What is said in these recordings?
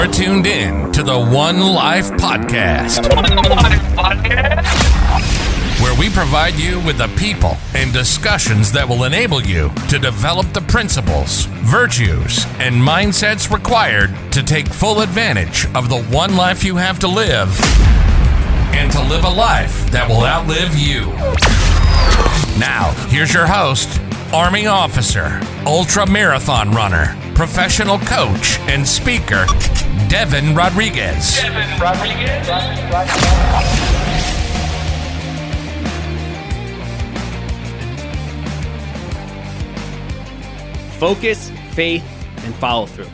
You're tuned in to the One Life Podcast, where we provide you with the people and discussions that will enable you to develop the principles, virtues, and mindsets required to take full advantage of the one life you have to live and to live a life that will outlive you. Now, here's your host, Army officer, ultra marathon runner, professional coach, and speaker, Deven Rodriguez. Deven Rodriguez. Focus, faith, and follow through.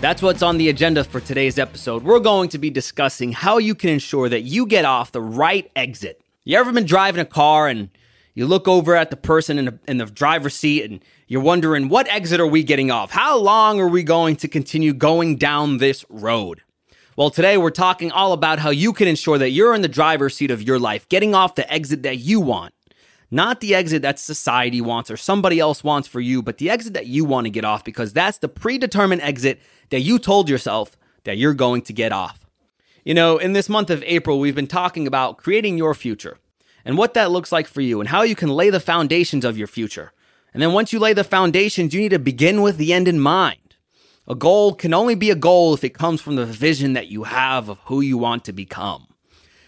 That's what's on the agenda for today's episode. We're going to be discussing how you can ensure that you get off the right exit. You ever been driving a car and you look over at the person in the, in the driver's seat and you're wondering, what exit are we getting off? How long are we going to continue going down this road? Well, today we're talking all about how you can ensure that you're in the driver's seat of your life, getting off the exit that you want. Not the exit that society wants or somebody else wants for you, but the exit that you want to get off because that's the predetermined exit that you told yourself that you're going to get off. You know, in this month of April, we've been talking about creating your future and what that looks like for you and how you can lay the foundations of your future. And then once you lay the foundations, you need to begin with the end in mind. A goal can only be a goal if it comes from the vision that you have of who you want to become.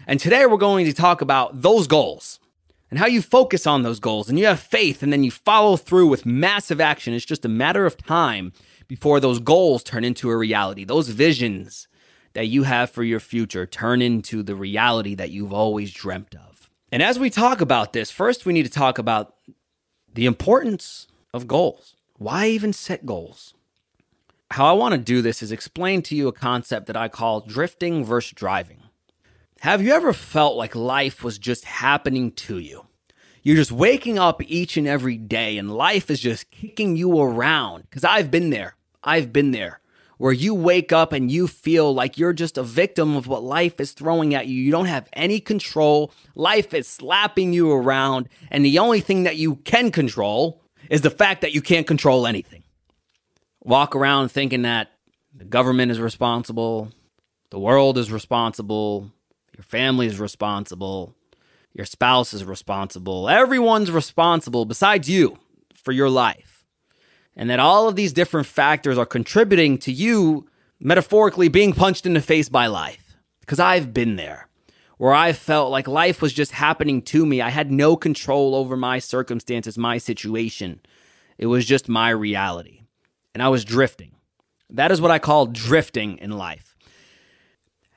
And today we're going to talk about those goals and how you focus on those goals and you have faith and then you follow through with massive action. It's just a matter of time before those goals turn into a reality. Those visions that you have for your future turn into the reality that you've always dreamt of. And as we talk about this, first we need to talk about the importance of goals. Why even set goals? How I want to do this is explain to you a concept that I call drifting versus driving. Have you ever felt like life was just happening to you? You're just waking up each and every day and life is just kicking you around. Because I've been there. I've been there where you wake up and you feel like you're just a victim of what life is throwing at you. You don't have any control. Life is slapping you around. And the only thing that you can control is the fact that you can't control anything. Walk around thinking that the government is responsible, the world is responsible, your family is responsible, your spouse is responsible, everyone's responsible besides you for your life and that all of these different factors are contributing to you metaphorically being punched in the face by life. Because I've been there where I felt like life was just happening to me. I had no control over my circumstances, my situation. It was just my reality. And I was drifting. That is what I call drifting in life.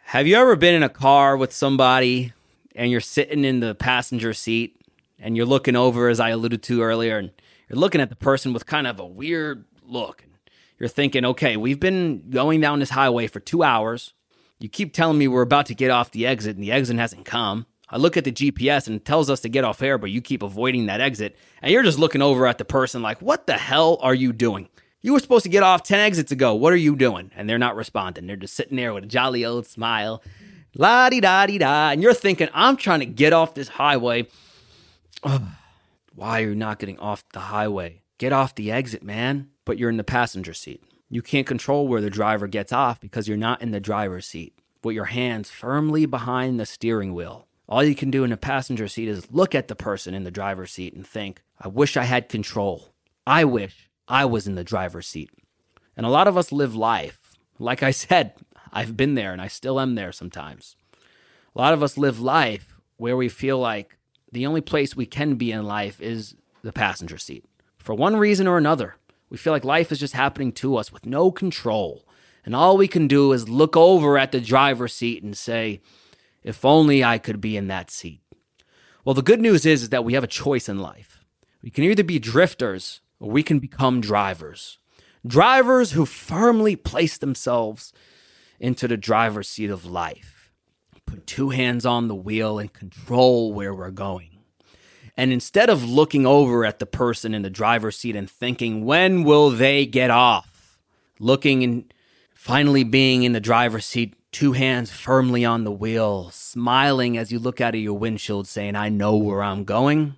Have you ever been in a car with somebody and you're sitting in the passenger seat and you're looking over, as I alluded to earlier, and you're looking at the person with kind of a weird look. You're thinking, okay, we've been going down this highway for two hours. You keep telling me we're about to get off the exit and the exit hasn't come. I look at the GPS and it tells us to get off air, but you keep avoiding that exit. And you're just looking over at the person like, what the hell are you doing? You were supposed to get off 10 exits ago. What are you doing? And they're not responding. They're just sitting there with a jolly old smile. La di da di da. And you're thinking, I'm trying to get off this highway. Why are you not getting off the highway? Get off the exit, man. But you're in the passenger seat. You can't control where the driver gets off because you're not in the driver's seat, with your hands firmly behind the steering wheel. All you can do in the passenger seat is look at the person in the driver's seat and think, I wish I had control. I wish I was in the driver's seat. And a lot of us live life. Like I said, I've been there and I still am there sometimes. A lot of us live life where we feel like the only place we can be in life is the passenger seat. For one reason or another, we feel like life is just happening to us with no control. And all we can do is look over at the driver's seat and say, if only I could be in that seat. Well, the good news is, is that we have a choice in life. We can either be drifters or we can become drivers. Drivers who firmly place themselves into the driver's seat of life put two hands on the wheel and control where we're going. And instead of looking over at the person in the driver's seat and thinking, when will they get off? Looking and finally being in the driver's seat, two hands firmly on the wheel, smiling as you look out of your windshield, saying, I know where I'm going,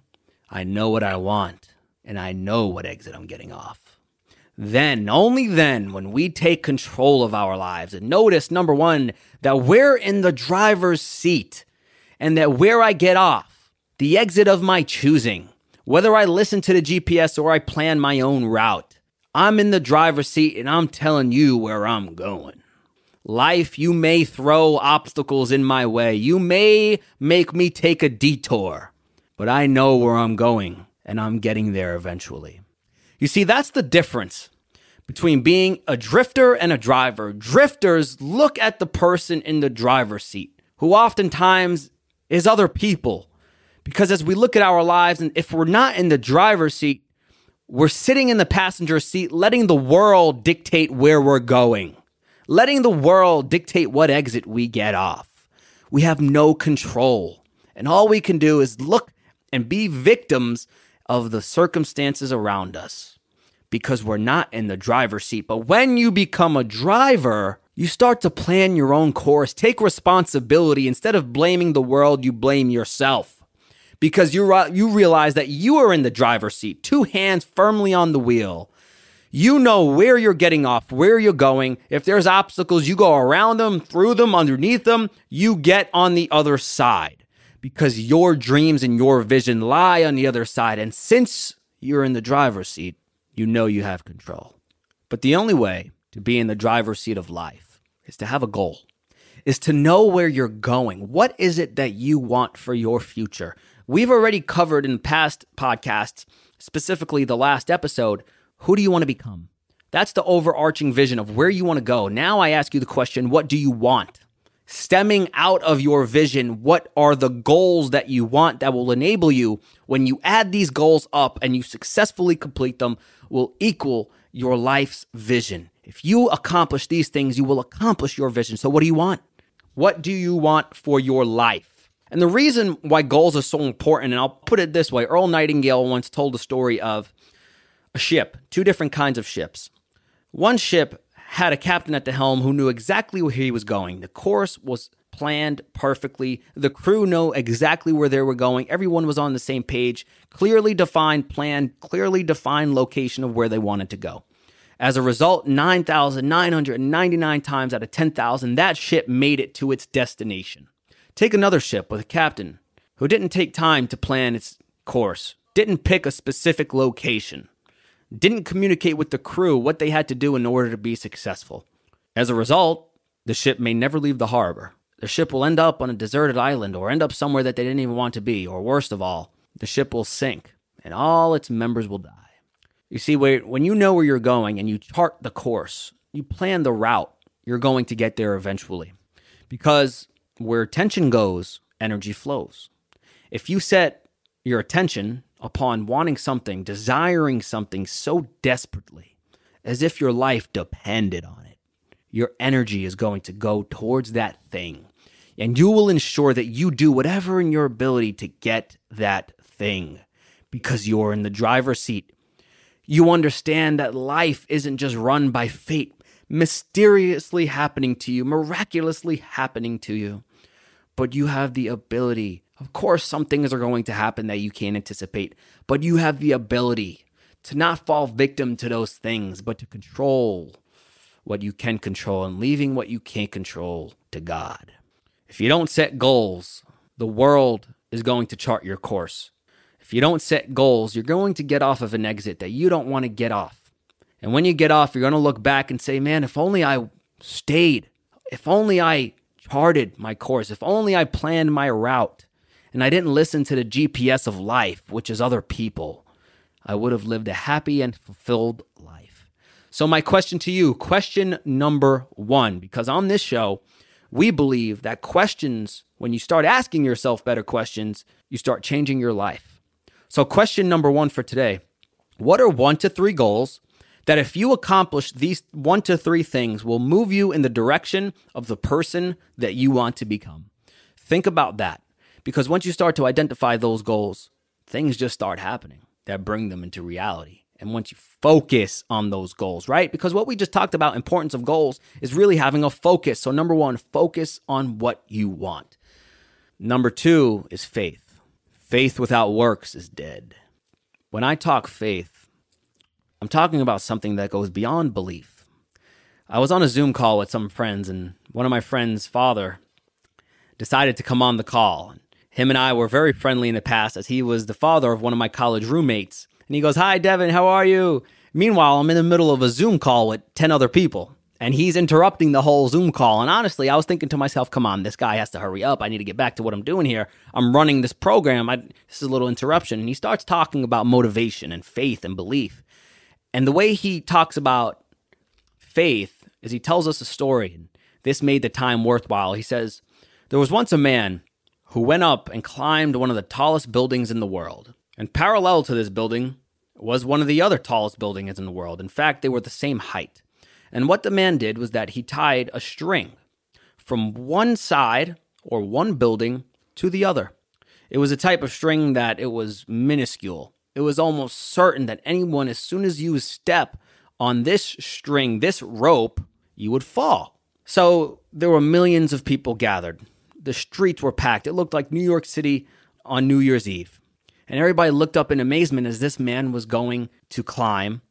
I know what I want, and I know what exit I'm getting off. Then, only then, when we take control of our lives and notice, number one, that we're in the driver's seat and that where I get off, the exit of my choosing, whether I listen to the GPS or I plan my own route, I'm in the driver's seat and I'm telling you where I'm going. Life, you may throw obstacles in my way. You may make me take a detour, but I know where I'm going and I'm getting there eventually. You see, that's the difference between being a drifter and a driver. Drifters look at the person in the driver's seat, who oftentimes is other people. Because as we look at our lives, and if we're not in the driver's seat, we're sitting in the passenger seat, letting the world dictate where we're going letting the world dictate what exit we get off. We have no control. And all we can do is look and be victims of the circumstances around us because we're not in the driver's seat. But when you become a driver, you start to plan your own course, take responsibility. Instead of blaming the world, you blame yourself because you, you realize that you are in the driver's seat, two hands firmly on the wheel. You know where you're getting off, where you're going. If there's obstacles, you go around them, through them, underneath them. You get on the other side because your dreams and your vision lie on the other side. And since you're in the driver's seat, you know you have control. But the only way to be in the driver's seat of life is to have a goal, is to know where you're going. What is it that you want for your future? We've already covered in past podcasts, specifically the last episode, who do you want to become? That's the overarching vision of where you want to go. Now I ask you the question what do you want? Stemming out of your vision, what are the goals that you want that will enable you when you add these goals up and you successfully complete them will equal your life's vision. If you accomplish these things, you will accomplish your vision. So, what do you want? What do you want for your life? And the reason why goals are so important, and I'll put it this way Earl Nightingale once told the story of a ship, two different kinds of ships. One ship had a captain at the helm who knew exactly where he was going. The course was planned perfectly. The crew know exactly where they were going. Everyone was on the same page. Clearly defined plan, clearly defined location of where they wanted to go. As a result, 9,999 times out of 10,000, that ship made it to its destination. Take another ship with a captain who didn't take time to plan its course, didn't pick a specific location didn't communicate with the crew what they had to do in order to be successful. As a result, the ship may never leave the harbor. The ship will end up on a deserted island or end up somewhere that they didn't even want to be, or worst of all, the ship will sink and all its members will die. You see, when you know where you're going and you chart the course, you plan the route, you're going to get there eventually. Because where attention goes, energy flows. If you set your attention upon wanting something, desiring something so desperately, as if your life depended on it. Your energy is going to go towards that thing, and you will ensure that you do whatever in your ability to get that thing because you're in the driver's seat. You understand that life isn't just run by fate mysteriously happening to you, miraculously happening to you, but you have the ability of course, some things are going to happen that you can't anticipate, but you have the ability to not fall victim to those things, but to control what you can control and leaving what you can't control to God. If you don't set goals, the world is going to chart your course. If you don't set goals, you're going to get off of an exit that you don't want to get off. And when you get off, you're going to look back and say, man, if only I stayed, if only I charted my course, if only I planned my route, and I didn't listen to the GPS of life, which is other people, I would have lived a happy and fulfilled life. So, my question to you, question number one, because on this show, we believe that questions, when you start asking yourself better questions, you start changing your life. So, question number one for today What are one to three goals that, if you accomplish these one to three things, will move you in the direction of the person that you want to become? Think about that. Because once you start to identify those goals, things just start happening that bring them into reality. And once you focus on those goals, right? Because what we just talked about, importance of goals, is really having a focus. So, number one, focus on what you want. Number two is faith. Faith without works is dead. When I talk faith, I'm talking about something that goes beyond belief. I was on a Zoom call with some friends, and one of my friends' father decided to come on the call. Him and I were very friendly in the past as he was the father of one of my college roommates. And he goes, Hi, Deven, how are you? Meanwhile, I'm in the middle of a Zoom call with 10 other people and he's interrupting the whole Zoom call. And honestly, I was thinking to myself, come on, this guy has to hurry up. I need to get back to what I'm doing here. I'm running this program. I, this is a little interruption. And he starts talking about motivation and faith and belief. And the way he talks about faith is he tells us a story. This made the time worthwhile. He says, There was once a man who went up and climbed one of the tallest buildings in the world. And parallel to this building was one of the other tallest buildings in the world. In fact, they were the same height. And what the man did was that he tied a string from one side or one building to the other. It was a type of string that it was minuscule. It was almost certain that anyone, as soon as you step on this string, this rope, you would fall. So there were millions of people gathered. The streets were packed. It looked like New York City on New Year's Eve. And everybody looked up in amazement as this man was going to climb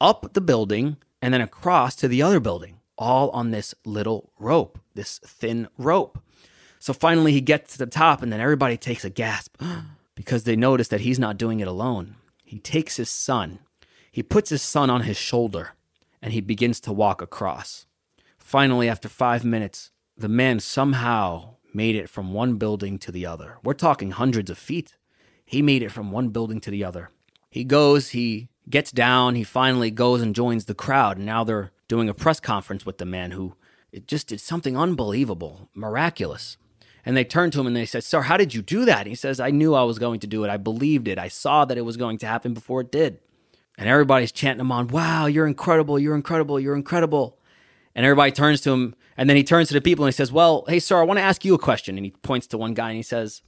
up the building and then across to the other building, all on this little rope, this thin rope. So finally, he gets to the top, and then everybody takes a gasp because they notice that he's not doing it alone. He takes his son, he puts his son on his shoulder, and he begins to walk across. Finally, after five minutes, the man somehow made it from one building to the other. We're talking hundreds of feet. He made it from one building to the other. He goes, he gets down. He finally goes and joins the crowd. And now they're doing a press conference with the man who it just did something unbelievable, miraculous. And they turn to him and they say, Sir, how did you do that? And he says, I knew I was going to do it. I believed it. I saw that it was going to happen before it did. And everybody's chanting him on, Wow, you're incredible. You're incredible. You're incredible. And everybody turns to him. And then he turns to the people and he says, Well, hey, sir, I want to ask you a question. And he points to one guy and he says,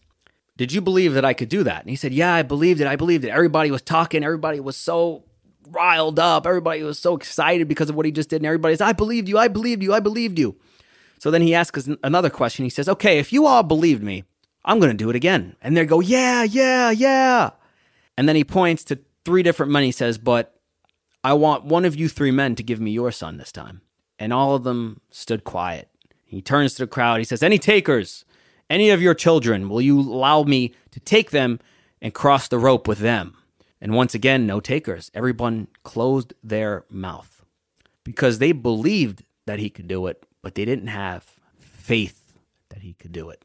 did you believe that I could do that? And he said, Yeah, I believed it. I believed it. Everybody was talking. Everybody was so riled up. Everybody was so excited because of what he just did. And everybody's, I believed you. I believed you. I believed you. So then he asks another question. He says, Okay, if you all believed me, I'm going to do it again. And they go, Yeah, yeah, yeah. And then he points to three different men. He says, But I want one of you three men to give me your son this time. And all of them stood quiet. He turns to the crowd. He says, Any takers? any of your children, will you allow me to take them and cross the rope with them? And once again, no takers. Everyone closed their mouth because they believed that he could do it, but they didn't have faith that he could do it.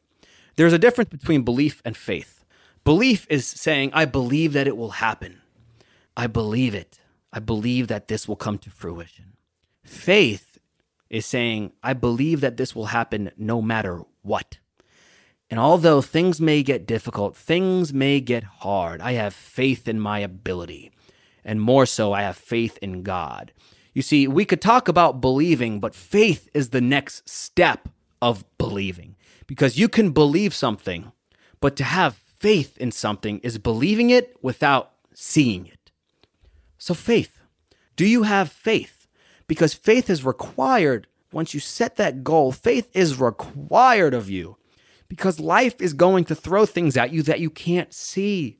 There's a difference between belief and faith. Belief is saying, I believe that it will happen. I believe it. I believe that this will come to fruition. Faith is saying, I believe that this will happen no matter what. And although things may get difficult, things may get hard, I have faith in my ability. And more so, I have faith in God. You see, we could talk about believing, but faith is the next step of believing. Because you can believe something, but to have faith in something is believing it without seeing it. So, faith. Do you have faith? Because faith is required once you set that goal, faith is required of you because life is going to throw things at you that you can't see.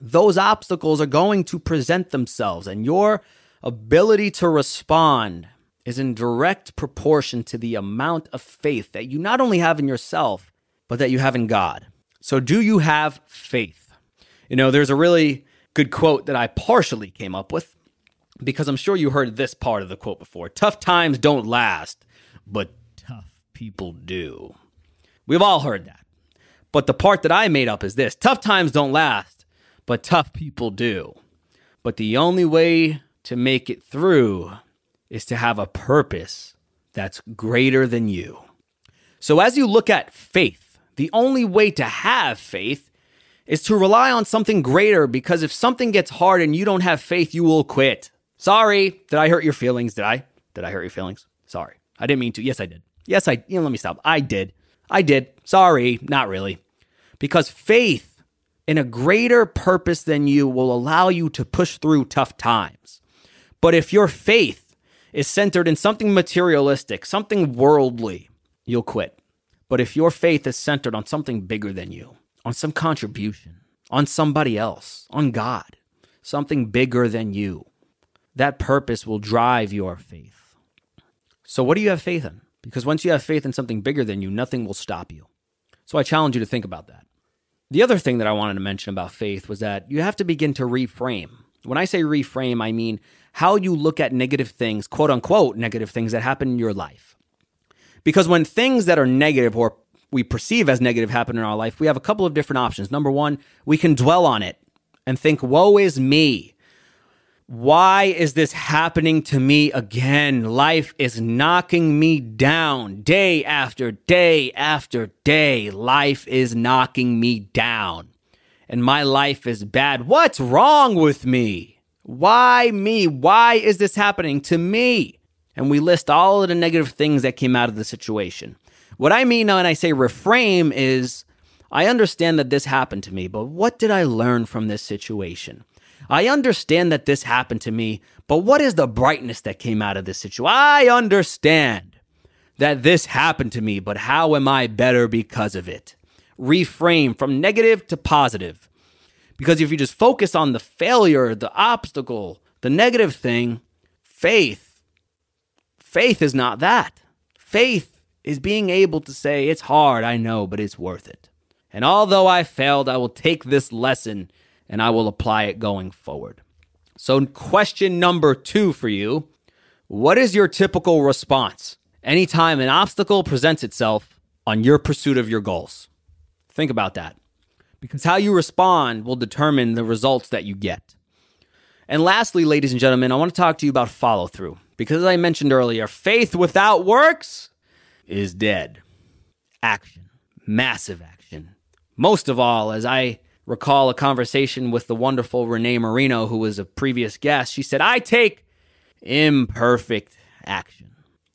Those obstacles are going to present themselves, and your ability to respond is in direct proportion to the amount of faith that you not only have in yourself, but that you have in God. So, do you have faith? You know, there's a really good quote that I partially came up with because I'm sure you heard this part of the quote before. Tough times don't last, but tough people do. We've all heard that. But the part that I made up is this tough times don't last, but tough people do. But the only way to make it through is to have a purpose that's greater than you. So, as you look at faith, the only way to have faith is to rely on something greater because if something gets hard and you don't have faith, you will quit. Sorry. Did I hurt your feelings? Did I? Did I hurt your feelings? Sorry. I didn't mean to. Yes, I did. Yes, I, you know, let me stop. I did. I did. Sorry, not really. Because faith in a greater purpose than you will allow you to push through tough times. But if your faith is centered in something materialistic, something worldly, you'll quit. But if your faith is centered on something bigger than you, on some contribution, on somebody else, on God, something bigger than you, that purpose will drive your faith. So, what do you have faith in? Because once you have faith in something bigger than you, nothing will stop you. So, I challenge you to think about that. The other thing that I wanted to mention about faith was that you have to begin to reframe. When I say reframe, I mean how you look at negative things, quote unquote, negative things that happen in your life. Because when things that are negative or we perceive as negative happen in our life, we have a couple of different options. Number one, we can dwell on it and think, woe is me. Why is this happening to me again? Life is knocking me down day after day after day. Life is knocking me down. And my life is bad. What's wrong with me? Why me? Why is this happening to me? And we list all of the negative things that came out of the situation. What I mean when I say reframe is I understand that this happened to me, but what did I learn from this situation? I understand that this happened to me, but what is the brightness that came out of this situation? I understand that this happened to me, but how am I better because of it? Reframe from negative to positive. Because if you just focus on the failure, the obstacle, the negative thing, faith, faith is not that. Faith is being able to say, it's hard, I know, but it's worth it. And although I failed, I will take this lesson and I will apply it going forward. So, question number two for you What is your typical response anytime an obstacle presents itself on your pursuit of your goals? Think about that because how you respond will determine the results that you get. And lastly, ladies and gentlemen, I want to talk to you about follow through because as I mentioned earlier, faith without works is dead. Action, massive action. Most of all, as I recall a conversation with the wonderful Renee Marino, who was a previous guest. She said, I take imperfect action.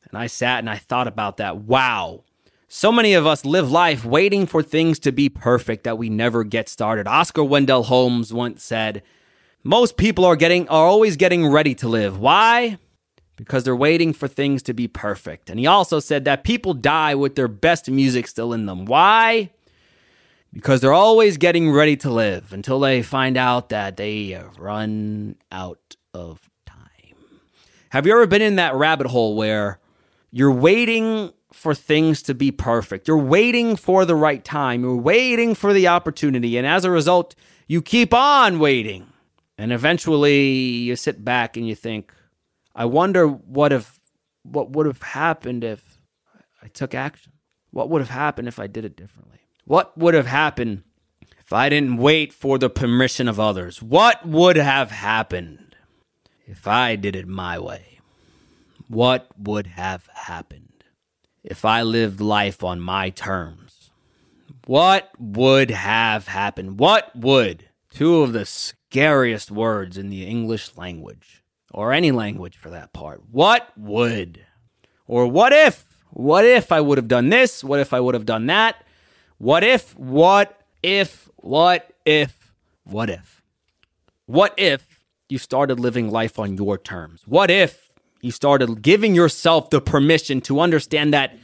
And I sat and I thought about that. Wow. So many of us live life waiting for things to be perfect that we never get started. Oscar Wendell Holmes once said, most people are getting are always getting ready to live. Why? Because they're waiting for things to be perfect. And he also said that people die with their best music still in them. Why? Because they're always getting ready to live until they find out that they run out of time. Have you ever been in that rabbit hole where you're waiting for things to be perfect? You're waiting for the right time, you're waiting for the opportunity, and as a result, you keep on waiting. And eventually you sit back and you think, I wonder what if what would have happened if I took action? What would have happened if I did it differently? What would have happened if I didn't wait for the permission of others? What would have happened if I did it my way? What would have happened if I lived life on my terms? What would have happened? What would? Two of the scariest words in the English language, or any language for that part. What would? Or what if? What if I would have done this? What if I would have done that? What if, what if, what if, what if? What if you started living life on your terms? What if you started giving yourself the permission to understand that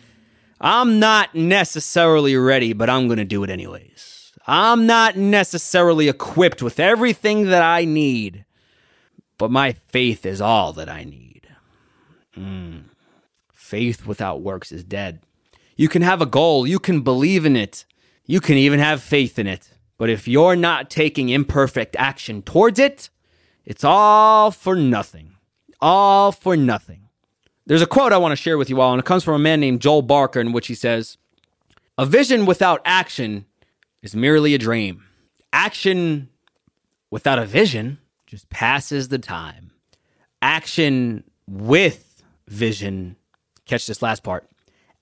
I'm not necessarily ready, but I'm going to do it anyways? I'm not necessarily equipped with everything that I need, but my faith is all that I need. Mm. Faith without works is dead. You can have a goal, you can believe in it, you can even have faith in it. But if you're not taking imperfect action towards it, it's all for nothing. All for nothing. There's a quote I want to share with you all, and it comes from a man named Joel Barker, in which he says, A vision without action is merely a dream. Action without a vision just passes the time. Action with vision, catch this last part,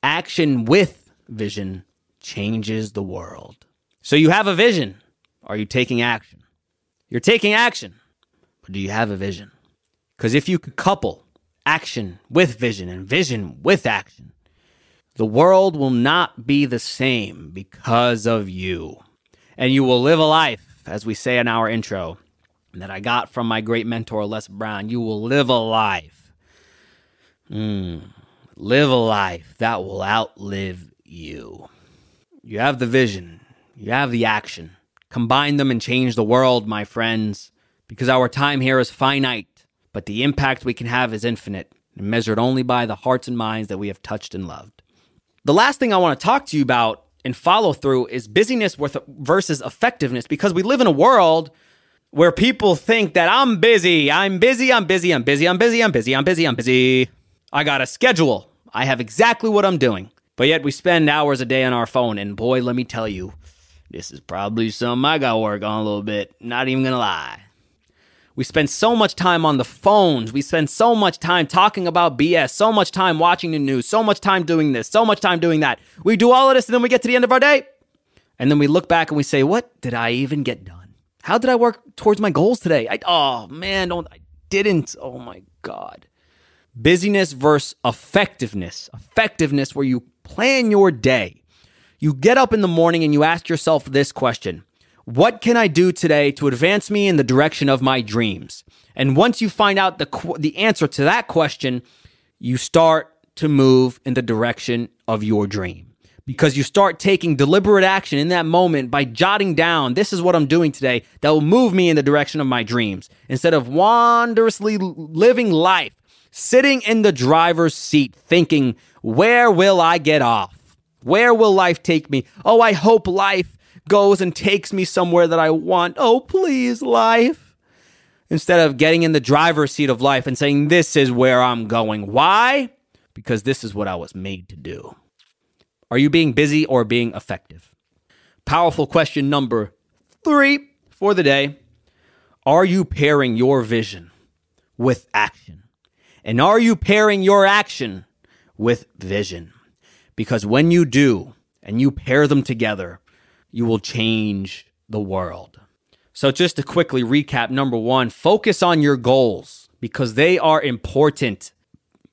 Action with vision changes the world. So you have a vision. Are you taking action? You're taking action, but do you have a vision? Because if you could couple action with vision and vision with action, the world will not be the same because of you. And you will live a life, as we say in our intro, that I got from my great mentor, Les Brown. You will live a life. Mm, Live a life that will outlive you. You have the vision, you have the action. Combine them and change the world, my friends, because our time here is finite, but the impact we can have is infinite and measured only by the hearts and minds that we have touched and loved. The last thing I want to talk to you about and follow through is busyness versus effectiveness because we live in a world where people think that I'm busy, I'm busy, I'm busy, I'm busy, I'm busy, I'm busy, I'm busy, I'm busy. I got a schedule. I have exactly what I'm doing. But yet we spend hours a day on our phone. And boy, let me tell you, this is probably something I got to work on a little bit. Not even to lie. We spend so much time on the phones. We spend so much time talking about BS, so much time watching the news, so much time doing this, so much time doing that. We do all of this and then we get to the end of our day. And then we look back and we say, what did I even get done? How did I work towards my goals today? I, oh man, don't, I didn't. Oh my God. Busyness versus effectiveness. Effectiveness where you plan your day. You get up in the morning and you ask yourself this question What can I do today to advance me in the direction of my dreams? And once you find out the, the answer to that question, you start to move in the direction of your dream. Because you start taking deliberate action in that moment by jotting down, this is what I'm doing today that will move me in the direction of my dreams. Instead of wanderously living life, sitting in the driver's seat, thinking, where will I get off? Where will life take me? Oh, I hope life goes and takes me somewhere that I want. Oh, please, life. Instead of getting in the driver's seat of life and saying, This is where I'm going. Why? Because this is what I was made to do. Are you being busy or being effective? Powerful question number three for the day. Are you pairing your vision with action? And are you pairing your action with vision. Because when you do and you pair them together, you will change the world. So, just to quickly recap number one, focus on your goals because they are important.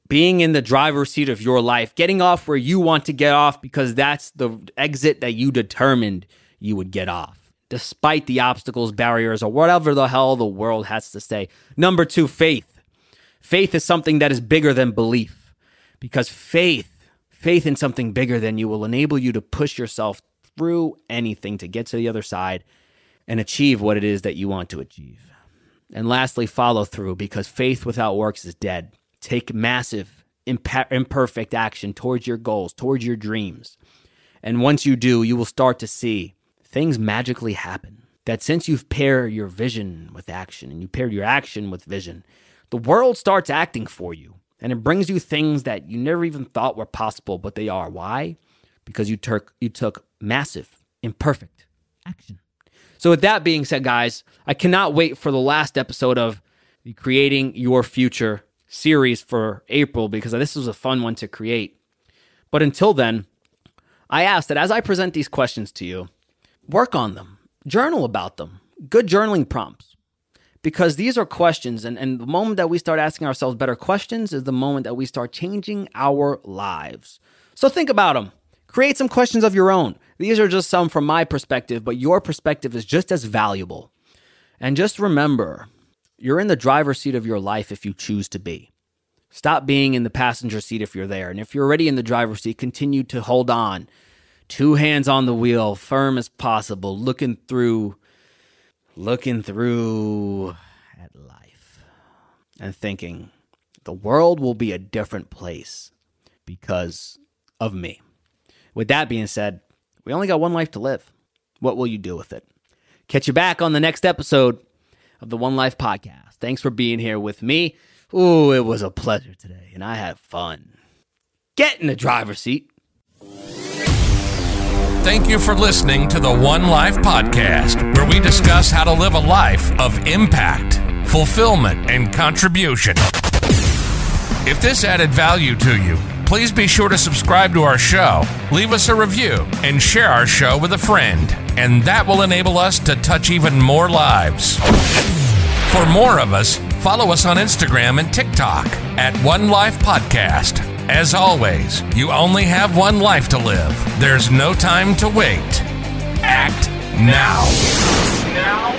Being in the driver's seat of your life, getting off where you want to get off because that's the exit that you determined you would get off, despite the obstacles, barriers, or whatever the hell the world has to say. Number two, faith. Faith is something that is bigger than belief because faith, faith in something bigger than you will enable you to push yourself through anything to get to the other side and achieve what it is that you want to achieve. And lastly, follow through because faith without works is dead. Take massive, imperfect action towards your goals, towards your dreams. And once you do, you will start to see things magically happen. That since you've paired your vision with action and you paired your action with vision, the world starts acting for you and it brings you things that you never even thought were possible, but they are. Why? Because you took you took massive, imperfect action. So with that being said, guys, I cannot wait for the last episode of the Creating Your Future series for April because this was a fun one to create. But until then, I ask that as I present these questions to you, work on them, journal about them, good journaling prompts because these are questions and, and the moment that we start asking ourselves better questions is the moment that we start changing our lives. So think about them create some questions of your own. These are just some from my perspective but your perspective is just as valuable. And just remember you're in the driver's seat of your life if you choose to be. Stop being in the passenger seat if you're there. And if you're already in the driver's seat continue to hold on. Two hands on the wheel firm as possible looking through looking through at life and thinking the world will be a different place because of me. With that being said, we only got one life to live. What will you do with it? Catch you back on the next episode of the One Life Podcast. Thanks for being here with me. Ooh, it was a pleasure today, and I had fun. Get in the driver's seat. Thank you for listening to the One Life Podcast, where we discuss how to live a life of impact, fulfillment, and contribution. If this added value to you, please be sure to subscribe to our show, leave us a review, and share our show with a friend. And that will enable us to touch even more lives. For more of us, follow us on Instagram and TikTok at One Life Podcast. As always, you only have one life to live. There's no time to wait. Act now. Now.